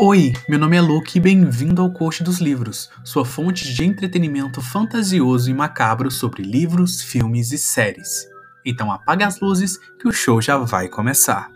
Oi, meu nome é Luke e bem-vindo ao Coach dos Livros, sua fonte de entretenimento fantasioso e macabro sobre livros, filmes e séries. Então apaga as luzes que o show já vai começar.